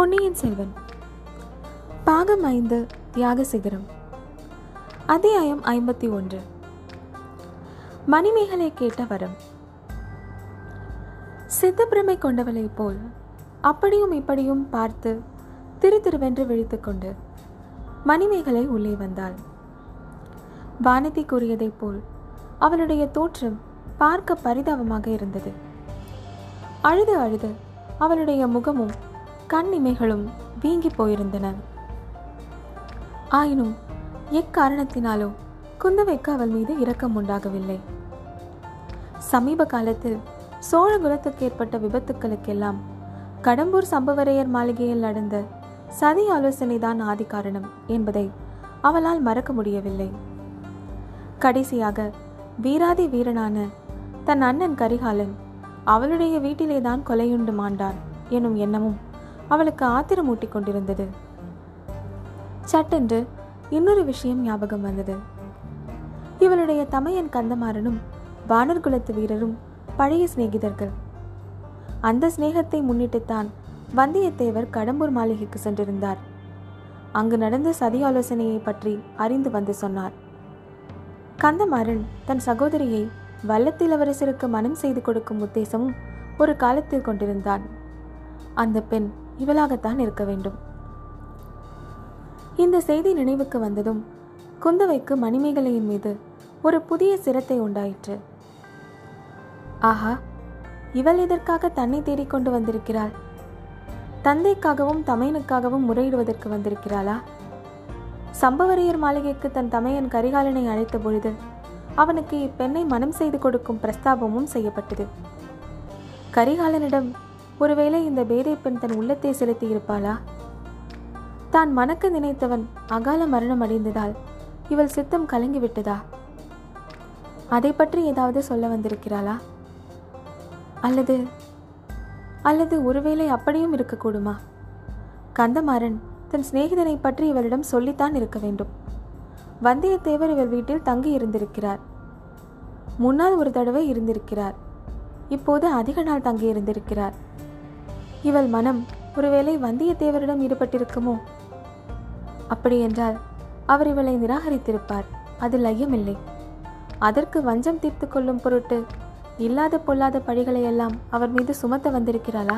பொன்னியின் செல்வன். பாகம் ஐந்து தியாக சிகரம். அத்தியாயம் ஐம்பத்தி ஒன்று. மணிமேகலை கேட்ட வரம். சித்தப்பிரமை கொண்டவளைப் போல் அப்படியும் இப்படியும் பார்த்து திரு திருவென்று விழித்துக்கொண்டு மணிமேகலை உள்ளே வந்தாள். வானதி கூறியதைப் போல் அவளுடைய தோற்றம் பார்க்க பரிதாபமாக இருந்தது. அழுது அழுது அவளுடைய முகமும் கண் இமைகளும் வீங்கி போயிருந்தன. ஆயினும் எக்காரணத்தினாலோ குந்தவைக்கு அவள் மீது இரக்கம் உண்டாகவில்லை. சமீப காலத்தில் சோழகுலத்துக்கு ஏற்பட்ட விபத்துக்களுக்கெல்லாம் கடம்பூர் சம்பவரையர் மாளிகையில் நடந்த சதி ஆலோசனைதான் ஆதி காரணம் என்பதை அவளால் மறக்க முடியவில்லை. கடைசியாக வீராதி வீரனான தன் அண்ணன் கரிகாலன் அவளுடைய வீட்டிலேதான் கொலையுண்டு மாண்டான் எனும் எண்ணமும் அவளுக்கு ஆத்திரமூட்டி கொண்டிருந்தது. சட்டென்று இன்னொரு விஷயம் ஞாபகம் வந்தது. இவளுடைய தமையன் கந்தமாறனும் வானர் குலத்து வீரரும் பழைய சிநேகிதர்கள். அந்த சிநேகத்தை முன்னிட்டுத்தான் வந்தியத்தேவர் கடம்பூர் மாளிகைக்கு சென்றிருந்தார். அங்கு நடந்த சதி ஆலோசனையை பற்றி அறிந்து வந்து சொன்னார். கந்தமாறன் தன் சகோதரியை வல்லத்திலவரசருக்கு மனம் செய்து கொடுக்கும் உத்தேசமும் ஒரு காலத்தில் கொண்டிருந்தான். அந்த பெண் இவளாகத்தான் இருக்க வேண்டும். இந்த செய்தி நினைவுக்கு வந்ததும் குந்தவைக்கு மணிமேகலையின் மீது ஒரு புதிய சிரத்தை உண்டாயிற்று. ஆஹா இவள் எதற்காக தன்னை தேடிக்கொண்டு வந்திருக்கிறாள்? தந்தைக்காகவும் தமையனுக்காகவும் முறையிடுவதற்கு வந்திருக்கிறாளா? சம்பவரையர் மாளிகைக்கு தன் தமையன் கரிகாலனை அழைத்த பொழுது அவனுக்கு இப்பெண்ணை மனம் செய்து கொடுக்கும் பிரஸ்தாபமும் செய்யப்பட்டது. கரிகாலனிடம் ஒருவேளை இந்த பேதை பெண் தன் உள்ளத்தை செலுத்தி இருப்பாளா தான் மணக்க நினைத்தவன் அகால மரணம் அடைந்ததால் இவள் சித்தம் கலங்கிவிட்டதா? அதை பற்றி ஏதாவது சொல்ல வந்திருக்கிறாளா? அல்லது அல்லது ஒருவேளை அப்படியும் இருக்கக்கூடுமா? கந்தமாறன் தன் சிநேகிதனை பற்றி இவளிடம் சொல்லித்தான் இருக்க வேண்டும். வந்தியத்தேவர் இவர் வீட்டில் தங்கி இருந்திருக்கிறார். முன்னால் ஒரு தடவை இருந்திருக்கிறார். இப்போது அதிக நாள் தங்கி இருந்திருக்கிறார். இவள் மனம் ஒருவேளை வந்தியத்தேவரிடம் ஈடுபட்டிருக்குமோ? அப்படியென்றால் அவர் இவளை நிராகரித்திருப்பார். அதில் ஐயமில்லை. அதற்கு வஞ்சம் தீர்த்து கொள்ளும் பொருட்டு இல்லாத பொல்லாத பழிகளை எல்லாம் அவர் மீது சுமத்த வந்திருக்கிறாளா